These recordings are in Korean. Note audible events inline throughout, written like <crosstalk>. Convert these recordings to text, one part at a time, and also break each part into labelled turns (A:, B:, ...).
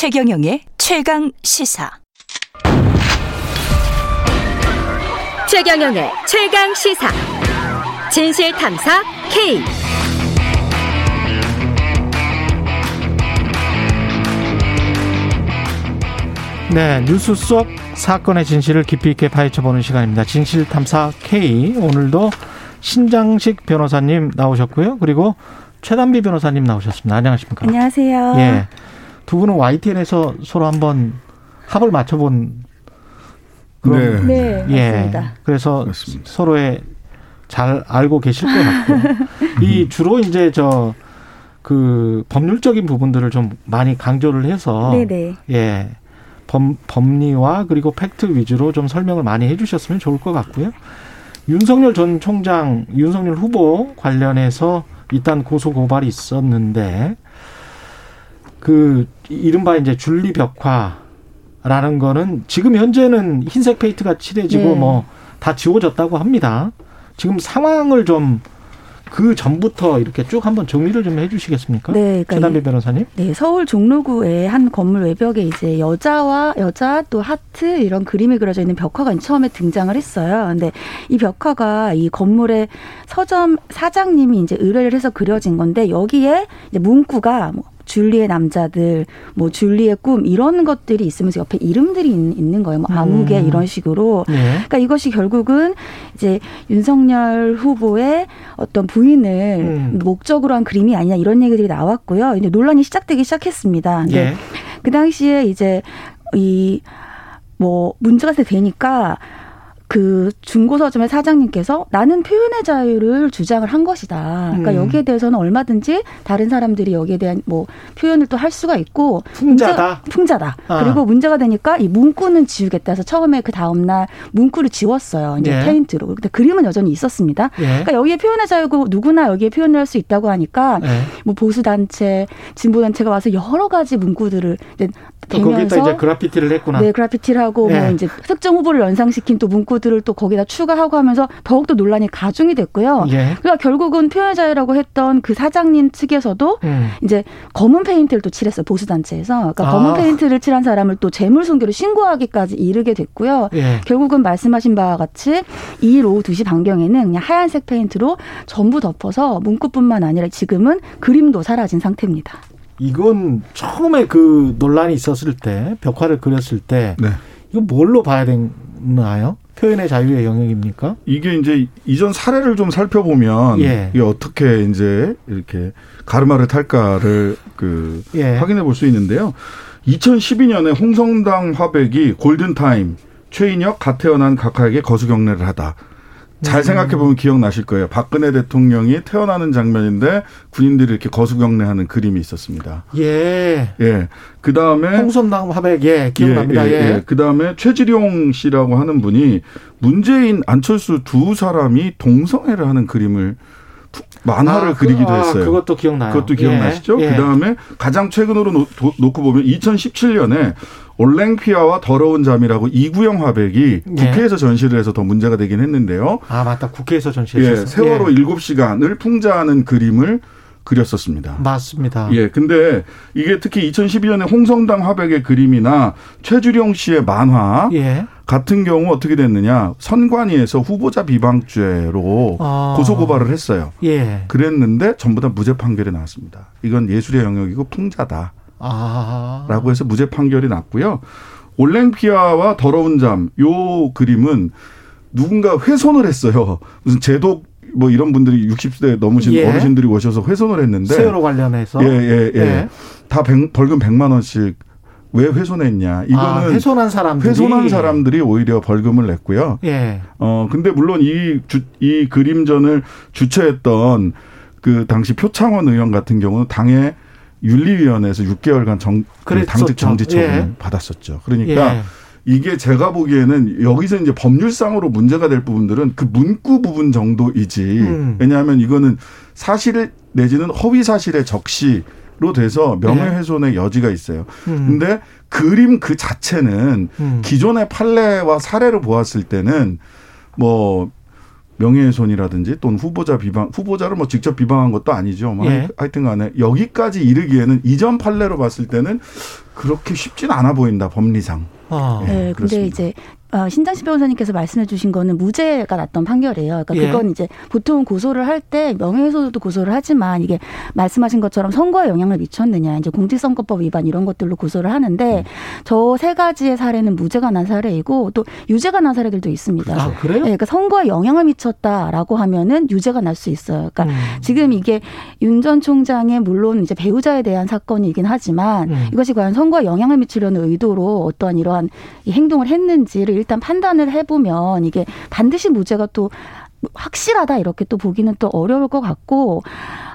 A: 최경영의 최강 시사.
B: 최경영의 최강 시사. 진실 탐사 K.
C: 네, 뉴스 속 사건의 진실을 깊이 있게 파헤쳐보는 시간입니다. 진실 탐사 K. 오늘도 신장식 변호사님 나오셨고요. 그리고 최단비 변호사님 나오셨습니다. 안녕하십니까?
D: 안녕하세요.
C: 예. 두 분은 YTN에서 서로 한번 합을 맞춰본 그런
D: 네,
C: 예.
D: 맞습니다.
C: 그래서
E: 맞습니다.
C: 서로의 잘 알고 계실 것 같고요. <laughs> 이 주로 이제 저 그 법률적인 부분들을 좀 많이 강조를 해서
D: 네네.
C: 예. 범, 법리와 그리고 팩트 위주로 좀 설명을 많이 해주셨으면 좋을 것 같고요. 윤석열 전 총장, 윤석열 후보 관련해서 일단 고소 고발이 있었는데 그 이른바 이제 줄리 벽화라는 거는 지금 현재는 흰색 페인트가 칠해지고
D: 네.
C: 뭐다 지워졌다고 합니다. 지금 상황을 좀그 전부터 이렇게 쭉 한번 정리를 좀 해주시겠습니까?
D: 네, 그러니까
C: 최단비
D: 이-
C: 변호사님.
D: 네, 서울 종로구의 한 건물 외벽에 이제 여자와 여자 또 하트 이런 그림이 그려져 있는 벽화가 처음에 등장을 했어요. 근데 이 벽화가 이 건물의 서점 사장님이 이제 의뢰를 해서 그려진 건데 여기에 이제 문구가 뭐 줄리의 남자들, 뭐 줄리의 꿈 이런 것들이 있으면서 옆에 이름들이 있- 있는 거예요. 뭐 아무개
C: 음.
D: 이런 식으로.
C: 예.
D: 그러니까 이것이 결국은 이제 윤석열 후보의 어떤 부인을
C: 음.
D: 목적으로 한 그림이 아니냐 이런 얘기들이 나왔고요. 이제 논란이 시작되기 시작했습니다. 근데
C: 예.
D: 그 당시에 이제 이 뭐 문제가 되니까 그 중고 서점의 사장님께서 나는 표현의 자유를 주장을 한 것이다. 그러니까
C: 음.
D: 여기에 대해서는 얼마든지 다른 사람들이 여기에 대한 뭐 표현을 또 할 수가 있고
C: 풍자다?
D: 문제- 풍자다.
C: 아.
D: 그리고 문제가 되니까 이 문구는 지우겠다 해서 처음에 그 다음 날 문구를 지웠어요. 이제
C: 예.
D: 페인트로. 근데 그림은 여전히 있었습니다.
C: 예.
D: 그러니까 여기에 표현의 자유고 누구나 여기에 표현을 할 수 있다고 하니까
C: 예.
D: 뭐 보수 단체, 진보 단체가 와서 여러 가지 문구들을 이제
C: 또 거기다
D: 대면서
C: 이제 그래피티를 했구나.
D: 네, 그래피티를 하고
C: 예.
D: 뭐 이제 특정 후보를 연상시킨 또 문구 들을 또 거기다 추가하고 하면서 더욱더 논란이 가중이 됐고요.
C: 예.
D: 그러니까 결국은 표현의 자유라고 했던 그 사장님 측에서도
C: 음.
D: 이제 검은 페인트를 또 칠했어요 보수 단체에서 그러니까
C: 아.
D: 검은 페인트를 칠한 사람을 또 재물손괴로 신고하기까지 이르게 됐고요.
C: 예.
D: 결국은 말씀하신 바와 같이 2일 오후 2시 반경에는 그냥 하얀색 페인트로 전부 덮어서 문구뿐만 아니라 지금은 그림도 사라진 상태입니다.
C: 이건 처음에 그 논란이 있었을 때 벽화를 그렸을 때
E: 네.
C: 이거 뭘로 봐야 되나요? 표현의 자유의 영역입니까?
E: 이게 이제 이전 사례를 좀 살펴보면
C: 예.
E: 이게 어떻게 이제 이렇게 가르마를 탈까를 그
C: 예.
E: 확인해 볼 수 있는데요. 2012년에 홍성당 화백이 골든타임 최인혁 가태어난 각하에게 거수경례를 하다. 잘
C: 음.
E: 생각해 보면 기억나실 거예요. 박근혜 대통령이 태어나는 장면인데 군인들이 이렇게 거수경례하는 그림이 있었습니다.
C: 예.
E: 예. 그 다음에
C: 홍섬당 화백 예 기억납니다. 예.
E: 그 다음에 최지룡 씨라고 하는 분이 문재인, 안철수 두 사람이 동성애를 하는 그림을 푸- 만화를
C: 아, 그-
E: 그리기도
C: 아,
E: 했어요.
C: 그것도 기억나요.
E: 그것도 기억나시죠?
C: 예. 예.
E: 그 다음에 가장 최근으로 놓, 도- 놓고 보면 2017년에 올랭피아와 더러운 잠이라고 이구영 화백이
C: 예.
E: 국회에서 전시를 해서 더 문제가 되긴 했는데요.
C: 아 맞다 국회에서
E: 예,
C: 전시했었어요.
E: 세월호
C: 예.
E: 일곱 시간을 풍자하는 그림을 그렸었습니다.
C: 맞습니다.
E: 예, 근데 이게 특히 2012년에 홍성당 화백의 그림이나 최주룡 씨의 만화
C: 예.
E: 같은 경우 어떻게 됐느냐 선관위에서 후보자 비방죄로
C: 아.
E: 고소 고발을 했어요.
C: 예.
E: 그랬는데 전부 다 무죄 판결이 나왔습니다. 이건 예술의 영역이고 풍자다 라고
C: 아.
E: 해서 무죄 판결이 났고요. 올랭피아와 더러운 잠 요 그림은 누군가 훼손을 했어요. 무슨 제독 뭐 이런 분들이 60대 넘으신
C: 예.
E: 어르신들이 오셔서 훼손을 했는데
C: 세월호 관련해서
E: 예, 예, 예.
C: 예.
E: 다 백- 벌금 100만 원씩 왜 훼손했냐? 이거는
C: 아, 훼손한 사람들이
E: 훼손한 사람들이 오히려 벌금을 냈고요.
C: 예.
E: 어, 근데 물론 이, 주, 이 그림전을 주최했던 그 당시 표창원 의원 같은 경우는 당의 윤리위원회에서 6개월간 정, 그. 당직 정지 처분을
C: 예.
E: 받았었죠. 그러니까
C: 예.
E: 이게 제가 보기에는 여기서 이제 법률상으로 문제가 될 부분들은 그 문구 부분 정도이지.
C: 음.
E: 왜냐하면 이거는 사실 내지는 허위 사실의 적시 로 돼서 명예훼손의 여지가 있어요.
C: 네. 음.
E: 근데 그림 그 자체는
C: 음.
E: 기존의 판례와 사례를 보았을 때는 뭐 명예훼손이라든지 또는 후보자 비방 후보자를 뭐 직접 비방한 것도 아니죠. 뭐
C: 예.
E: 하여튼간에 여기까지 이르기에는 이전 판례로 봤을 때는 그렇게 쉽진 않아 보인다 법리상.
C: 아.
E: 예.
D: 네, 근데
E: 그렇습니다.
D: 이제 어, 신장식 변호사님께서 말씀해 주신 거는 무죄가 났던 판결이에요. 그러니까
C: 예.
D: 그건 이제 보통 고소를 할 때 명예훼손도 고소를 하지만 이게 말씀하신 것처럼 선거에 영향을 미쳤느냐, 이제 공직선거법 위반 이런 것들로 고소를 하는데 저세 가지의 사례는 무죄가 난 사례이고 또 유죄가 난 사례들도 있습니다.
C: 아, 그래요?
D: 네, 그러니까 선거에 영향을 미쳤다라고 하면은 유죄가 날 수 있어요. 그러니까
C: 음.
D: 지금 이게 윤 전 총장의 물론 이제 배우자에 대한 사건이긴 하지만
C: 음.
D: 이것이 과연 선거에 영향을 미치려는 의도로 어떠한 이러한 이 행동을 했는지를 일단 판단을 해보면 이게 반드시 무죄가 또 확실하다 이렇게 또 보기는 또 어려울 것 같고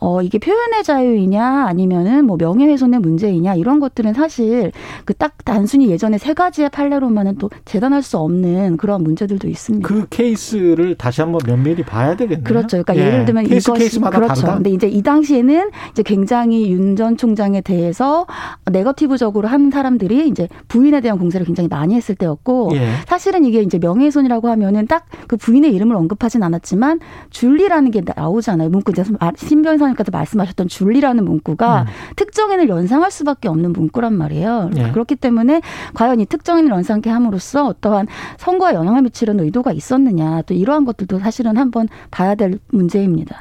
D: 어 이게 표현의 자유이냐 아니면은 뭐 명예훼손의 문제이냐 이런 것들은 사실 그 딱 단순히 예전에 세 가지의 판례로만은 또 재단할 수 없는 그런 문제들도 있습니다.
C: 그 케이스를 다시 한번 면밀히 봐야 되겠네요.
D: 그렇죠. 그러니까
C: 예.
D: 예. 를 들면
C: 케이스
D: 이것이
C: 케이스마다
D: 그렇죠.
C: 다르다.
D: 근데 이제 이 당시에는 이제 굉장히 윤 전 총장에 대해서 네거티브적으로 한 사람들이 이제 부인에 대한 공세를 굉장히 많이 했을 때였고
C: 예.
D: 사실은 이게 이제 명예훼손이라고 하면은 딱 그 부인의 이름을 언급하진 않았지만 줄리라는 게 나오잖아요. 문구 이제 신변 호사님께서 말씀하셨던 줄리라는 문구가
C: 음.
D: 특정인을 연상할 수밖에 없는 문구란 말이에요.
C: 예.
D: 그렇기 때문에 과연 이 특정인을 연상케 함으로써 어떠한 선거에 영향을 미치려는 의도가 있었느냐 또 이러한 것들도 사실은 한번 봐야 될 문제입니다.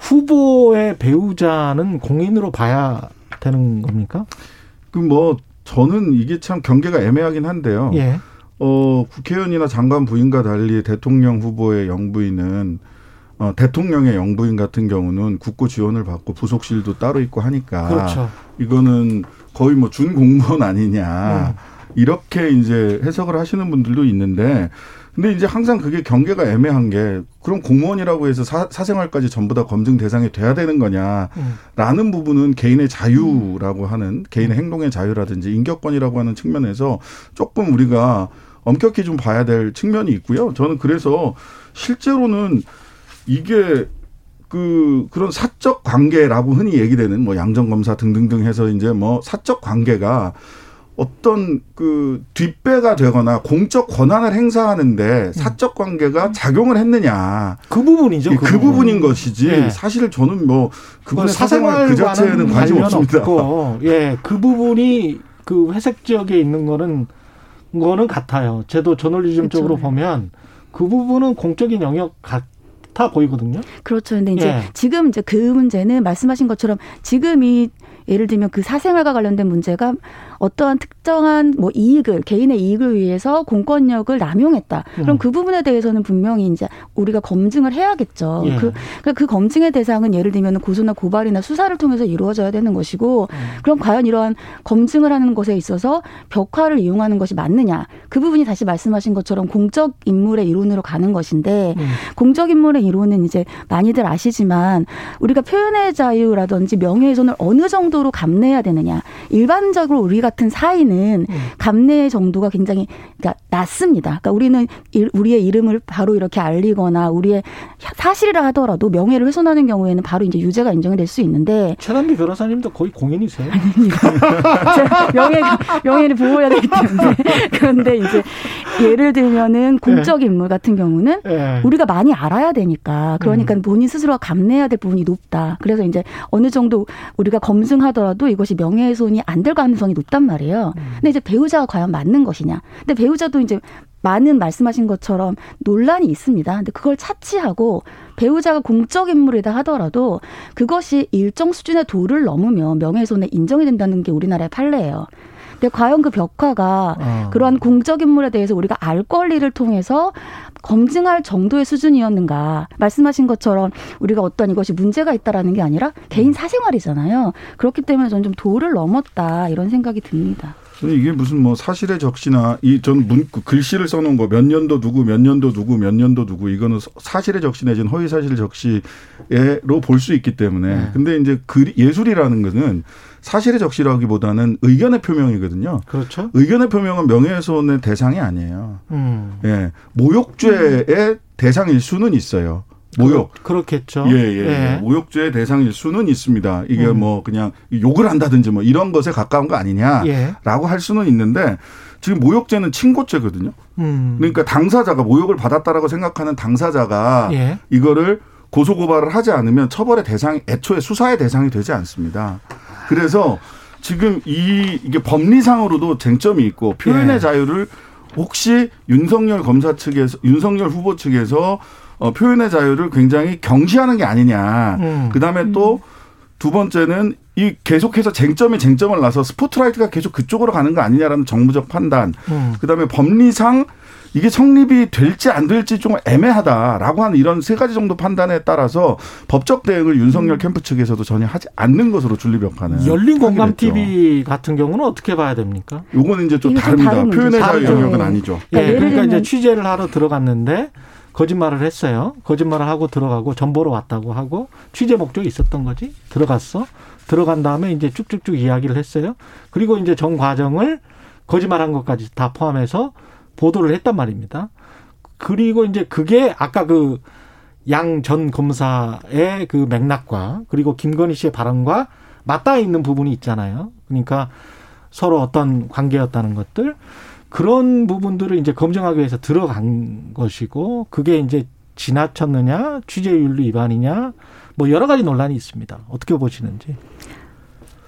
C: 후보의 배우자는 공인으로 봐야 되는 겁니까?
E: 그뭐 저는 이게 참 경계가 애매하긴 한데요.
C: 예.
E: 어, 국회의원이나 장관 부인과 달리 대통령 후보의 영부인은 어, 대통령의 영부인 같은 경우는 국고 지원을 받고 부속실도 따로 있고 하니까
C: 그렇죠.
E: 이거는 거의 뭐 준 공무원 아니냐
C: 음.
E: 이렇게 이제 해석을 하시는 분들도 있는데 근데 이제 항상 그게 경계가 애매한 게 그럼 공무원이라고 해서 사, 사생활까지 전부 다 검증 대상이 돼야 되는 거냐라는
C: 음.
E: 부분은 개인의 자유라고 하는 개인의 행동의 자유라든지 인격권이라고 하는 측면에서 조금 우리가 엄격히 좀 봐야 될 측면이 있고요. 저는 그래서 실제로는 이게 그 그런 사적 관계라고 흔히 얘기되는 뭐 양정 검사 등등등 해서 이제 뭐 사적 관계가 어떤 그 뒷배가 되거나 공적 권한을 행사하는데 사적 관계가 작용을 했느냐
C: 그 부분이죠.
E: 그, 그 부분 인 것이지
C: 예.
E: 사실 저는 뭐 그분의
C: 사생활
E: 그 자체에는 관심 없습니다.
C: 없고, 예, 그 부분이 그 회색 지역에 있는 거는 거는 같아요. 제도 저널리즘적으로
D: 그렇죠.
C: 보면 그 부분은 공적인 영역 같 아 보이거든요.
D: 그렇죠. 근데 이제
C: 예.
D: 지금 이제 그 문제는 말씀하신 것처럼 지금 이 예를 들면 그 사생활과 관련된 문제가 어떠한 특정한 뭐 이익을 개인의 이익을 위해서 공권력을 남용했다. 그럼
C: 음.
D: 그 부분에 대해서는 분명히 이제 우리가 검증을 해야겠죠.
C: 예.
D: 그, 그, 그 검증의 대상은 예를 들면 고소나 고발이나 수사를 통해서 이루어져야 되는 것이고
C: 음.
D: 그럼 과연 이러한 검증을 하는 것에 있어서 벽화를 이용하는 것이 맞느냐. 그 부분이 다시 말씀하신 것처럼 공적 인물의 이론으로 가는 것인데
C: 음.
D: 공적 인물의 이론은 이제 많이들 아시지만 우리가 표현의 자유라든지 명예훼손을 어느 정도 로 감내해야 되느냐. 일반적으로 우리 같은 사이는
C: 음.
D: 감내의 정도가 굉장히 그러니까 낮습니다. 그러니까 우리는 일- 우리의 이름을 바로 이렇게 알리거나 우리의 사실이라 하더라도 명예를 훼손하는 경우에는 바로 이제 유죄가 인정이 될 수 있는데
C: 최단비 변호사님도 거의 공인이세요. <laughs>
D: 제가 명예 명예를 보호해야 되기 때문에 그런데 이제 예를 들면은 공적 인물 같은 경우는
C: 예.
D: 우리가 많이 알아야 되니까 그러니까 본인 스스로가 감내해야 될 부분이 높다. 그래서 이제 어느 정도 우리가 검증 하더라도 이것이 명예훼손이 안 될 가능성이 높단 말이에요. 근데 이제 배우자가 과연 맞는 것이냐? 근데 배우자도 이제 많은 말씀하신 것처럼 논란이 있습니다. 근데 그걸 차치하고 배우자가 공적 인물이다 하더라도 그것이 일정 수준의 도를 넘으면 명예훼손에 인정이 된다는 게 우리나라의 판례예요. 근데 과연 그 벽화가
C: 어.
D: 그러한 공적 인물에 대해서 우리가 알 권리를 통해서 검증할 정도의 수준이었는가 말씀하신 것처럼 우리가 어떤 이것이 문제가 있다라는 게 아니라 개인 사생활이잖아요. 그렇기 때문에 저는 좀 도를 넘었다 이런 생각이 듭니다.
E: 이게 무슨 뭐 사실의 적시나 이 전 문구 글씨를 써놓은 거 몇 년도 누구 몇 년도 누구 몇 년도 누구 이거는 사실의 적시 내지는 허위 사실 적시로 볼 수 있기 때문에
C: 네.
E: 근데 이제 글 예술이라는 것은 사실의 적시라기보다는 의견의 표명이거든요.
C: 그렇죠.
E: 의견의 표명은 명예훼손의 대상이 아니에요.
C: 음.
E: 예, 모욕죄의 대상일 수는 있어요. 모욕.
C: 그 렇, 겠죠
E: 예, 예, 예. 모욕죄의 대상일 수는 있습니다. 이게 음. 뭐 그냥 욕을 한다든지 뭐 이런 것에 가까운 거 아니냐라고 예. 할 수는 있는데 지금 모욕죄는 친고죄거든요. 음. 그러니까 당사자가 모욕을 받았다라고 생각하는 당사자가 예. 이거를 고소 고발을 하지 않으면 처벌의 대상이 애초에 수사의 대상이 되지 않습니다. 그래서 지금 이 이게 법리상으로도 쟁점이 있고 표현의 예. 자유를 혹시 윤석열 검사 측에서 윤석열 후보 측에서 어, 표현의 자유를 굉장히 경시하는 게 아니냐. 음. 그다음에 또 두 번째는 이 계속해서 쟁점이 쟁점을 나서 스포트라이트가 계속 그쪽으로 가는 거 아니냐라는 정부적 판단. 음. 그다음에 법리상 이게 성립이 될지 안 될지 좀 애매하다라고 하는 이런 세 가지 정도 판단에 따라서 법적 대응을 윤석열 캠프 측에서도 전혀 하지 않는 것으로 줄리벽하는
C: 열린 공감 TV 같은 경우는 어떻게 봐야 됩니까?
E: 요거는 이제 좀 다릅니다. 표현의 자유 영역은 아니죠.
C: 예, 그러니까 이제 취재를 하러 들어갔는데 거짓말을 했어요. 거짓말을 하고 들어가고 전보로 왔다고 하고 취재 목적이 있었던 거지. 들어갔어. 들어간 다음에 이제 쭉쭉쭉 이야기를 했어요. 그리고 이제 전 과정을 거짓말한 것까지 다 포함해서 보도를 했단 말입니다. 그리고 이제 그게 아까 그 양 전 검사의 그 맥락과 그리고 김건희 씨의 발언과 맞닿아 있는 부분이 있잖아요. 그러니까 서로 어떤 관계였다는 것들 그런 부분들을 이제 검증하기 위해서 들어간 것이고 그게 이제 지나쳤느냐 취재윤리 위반이냐 뭐 여러 가지 논란이 있습니다. 어떻게 보시는지.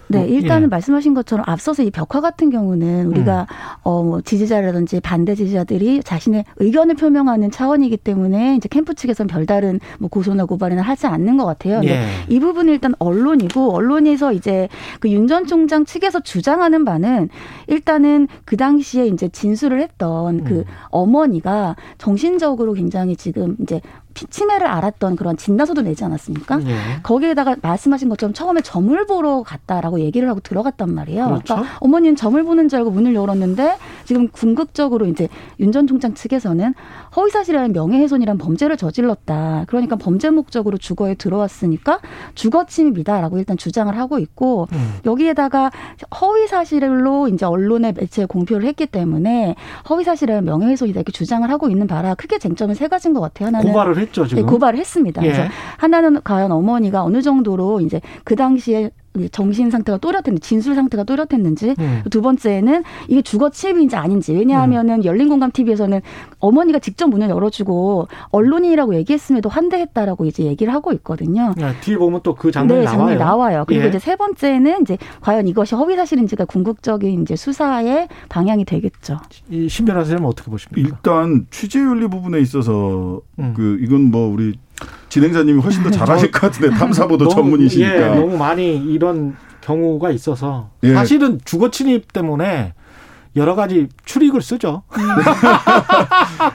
D: 네, 뭐, 일단은 예. 말씀하신 것처럼 앞서서 이 벽화 같은 경우는 우리가 음. 어, 뭐 지지자라든지 반대 지지자들이 자신의 의견을 표명하는 차원이기 때문에 이제 캠프 측에서는 별다른 뭐 고소나 고발이나 하지 않는 것 같아요. 예. 이 부분은 일단 언론이고 언론에서 이제 그 윤 전 총장 측에서 주장하는 바는 일단은 그 당시에 이제 진술을 했던 그 음. 어머니가 정신적으로 굉장히 지금 이제 치매를 알았던 그런 진단서도 내지 않았습니까? 네. 거기에다가 말씀하신 것처럼 처음에 점을 보러 갔다라고 얘기를 하고 들어갔단 말이에요. 그렇죠? 그러니까 어머니는 점을 보는 줄 알고 문을 열었는데 지금 궁극적으로 이제 윤 전 총장 측에서는 허위사실이라는 명예훼손이란 범죄를 저질렀다. 그러니까 범죄 목적으로 주거에 들어왔으니까 주거 침입이다라고 일단 주장을 하고 있고 음. 여기에다가 허위사실로 이제 언론의 매체에 공표를 했기 때문에 허위사실이라는 명예훼손이다 이렇게 주장을 하고 있는 바라 크게 쟁점은 세 가지인 것 같아요.
C: 하나는 고발을 했죠 지금.
D: 네, 고발을 했습니다. 예. 그래서 하나는 과연 어머니가 어느 정도로 이제 그 당시에 정신 상태가 또렷했는지 진술 상태가 또렷했는지 음. 두 번째는 이게 주거 침입인지 아닌지 왜냐하면은 음. 열린 공감 TV에서는 어머니가 직접 문을 열어주고 언론인이라고 얘기했음에도 환대했다라고 이제 얘기를 하고 있거든요.
C: 야, 뒤에 보면 또 그 장면이
D: 네,
C: 나와요.
D: 장면이 나와요. 그리고 예. 이제 세 번째는 이제 과연 이것이 허위 사실인지가 궁극적인 이제 수사의 방향이 되겠죠.
C: 이 신 변호사님 어떻게 보십니까?
E: 일단 취재윤리 부분에 있어서 음. 그 이건 뭐 우리 진행자님이 훨씬 더 잘하실 것 같은데 탐사보도 너무, 전문이시니까.
C: 예, 너무 많이 이런 경우가 있어서 예. 사실은 주거 침입 때문에 여러 가지 출입을 쓰죠.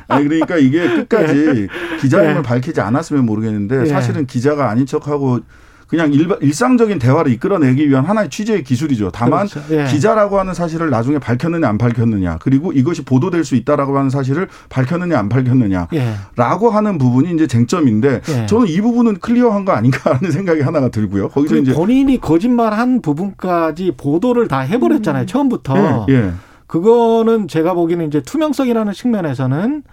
E: 아니 그러니까 이게 끝까지 예. 기자임을 예. 밝히지 않았으면 모르겠는데 예. 사실은 기자가 아닌 척하고 그냥 일, 상적인 대화를 이끌어내기 위한 하나의 취재의 기술이죠. 다만 그렇죠. 예. 기자라고 하는 사실을 나중에 밝혔느냐 안 밝혔느냐 그리고 이것이 보도될 수 있다라고 하는 사실을 밝혔느냐 안 밝혔느냐라고 예. 하는 부분이 이제 쟁점인데 예. 저는 이 부분은 클리어한 거 아닌가 하는 <laughs> 생각이 하나가 들고요.
C: 거기서 이제 본인이 거짓말한 부분까지 보도를 다 해버렸잖아요. 음. 처음부터. 예. 예. 그거는 제가 보기에는 이제 투명성이라는 측면에서는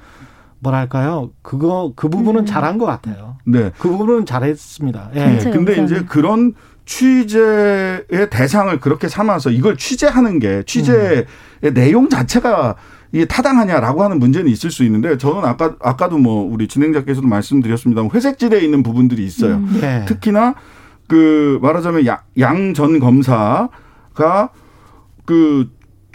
C: 뭐랄까요? 그거 그 부분은 음. 잘한 것 같아요. 네, 그 부분은 잘했습니다.
E: 예. 네. 근데 이제 그런 취재의 대상을 그렇게 삼아서 이걸 취재하는 게 취재의 음. 내용 자체가 이게 타당하냐라고 하는 문제는 있을 수 있는데 저는 아까 아까도 뭐 우리 진행자께서도 말씀드렸습니다만 회색지대에 있는 부분들이 있어요. 음. 네. 특히나 그 말하자면 양 전 검사가 그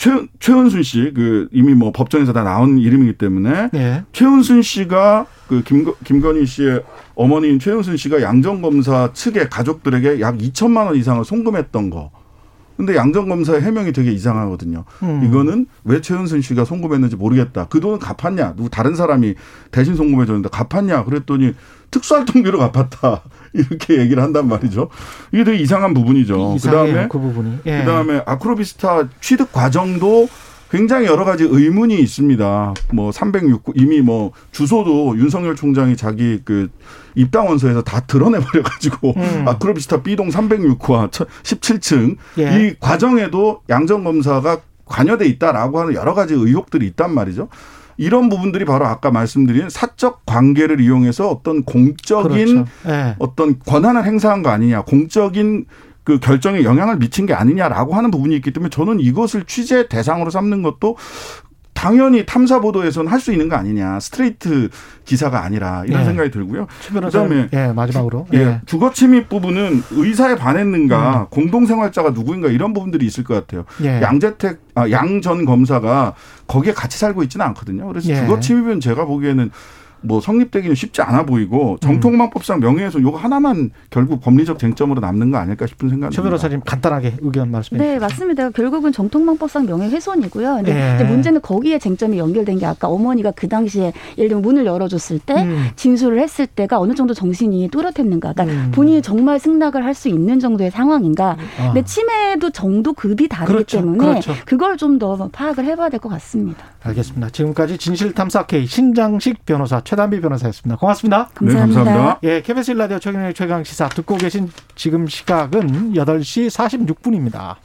E: 최, 최은순 씨, 그, 이미 뭐 법정에서 다 나온 이름이기 때문에. 네. 최은순 씨가 그 김, 김건희 씨의 어머니인 최은순 씨가 양정검사 측의 가족들에게 약 2천만 원 이상을 송금했던 거. 근데 양정검사의 해명이 되게 이상하거든요. 음. 이거는 왜 최은순 씨가 송금했는지 모르겠다. 그 돈은 갚았냐? 누구 다른 사람이 대신 송금해줬는데 갚았냐? 그랬더니 특수활동비로 갚았다. <laughs> 이렇게 얘기를 한단 말이죠. 이게 되게 이상한 부분이죠.
C: 그다음에 그 부분이.
E: 예. 그다음에 아크로비스타 취득 과정도 굉장히 여러 가지 의문이 있습니다. 뭐 306구 이미 뭐 주소도 윤석열 총장이 자기 그 입당원서에서 다 드러내 버려 가지고 음. 아크로비스타 B동 306호와 17층 예. 이 과정에도 양정 검사가 관여돼 있다라고 하는 여러 가지 의혹들이 있단 말이죠. 이런 부분들이 바로 아까 말씀드린 사적 관계를 이용해서 어떤 공적인
C: 그렇죠. 예.
E: 어떤 권한을 행사한 거 아니냐, 공적인 그 결정에 영향을 미친 게 아니냐라고 하는 부분이 있기 때문에 저는 이것을 취재 대상으로 삼는 것도 당연히 탐사 보도에서는 할 수 있는 거 아니냐, 스트레이트 기사가 아니라 이런
C: 네.
E: 생각이 들고요. 그다음에
C: 예, 마지막으로.
E: 예,
C: 예.
E: 주거 침입 부분은 의사에
C: 음.
E: 반했는가, 공동 생활자가 누구인가 이런 부분들이 있을 것 같아요.
C: 예.
E: 양재택 아, 양전 검사가 거기에 같이 살고 있지는 않거든요. 그래서
C: 예.
E: 주거 침입은 제가 보기에는 뭐 성립되기는 쉽지 않아 보이고 정통망법상 명예훼손 요거 하나만 결국 법리적 쟁점으로 남는 거 아닐까 싶은 생각이
C: 최 변호사님 간단하게 의견 말씀해
D: 네, 맞습니다. 결국은 정통망법상 명예훼손이고요. 근데,
C: 예.
D: 문제는 거기에 쟁점이 연결된 게 아까 어머니가 그 당시에 예를 들면 문을 열어줬을 때
C: 음.
D: 진술을 했을 때가 어느 정도 정신이 뚜렷했는가. 그러니까
C: 음.
D: 본인이 정말 승낙을 할 수 있는 정도의 상황인가.
C: 아.
D: 근데 치매도 정도 급이 다르기
C: 그렇죠,
D: 때문에
C: 그렇죠.
D: 그걸 좀 더 파악을 해봐야 될 것 같습니다.
C: 알겠습니다. 지금까지 진실탐사 K 신장식 변호사 최 단비 변호사였습니다. 고맙습니다.
E: 네,
D: 감사합니다.
E: 감사합니다.
C: 예, KBS 라디오 최경영의 최강 시사 듣고 계신 지금 시각은 8시 46분입니다.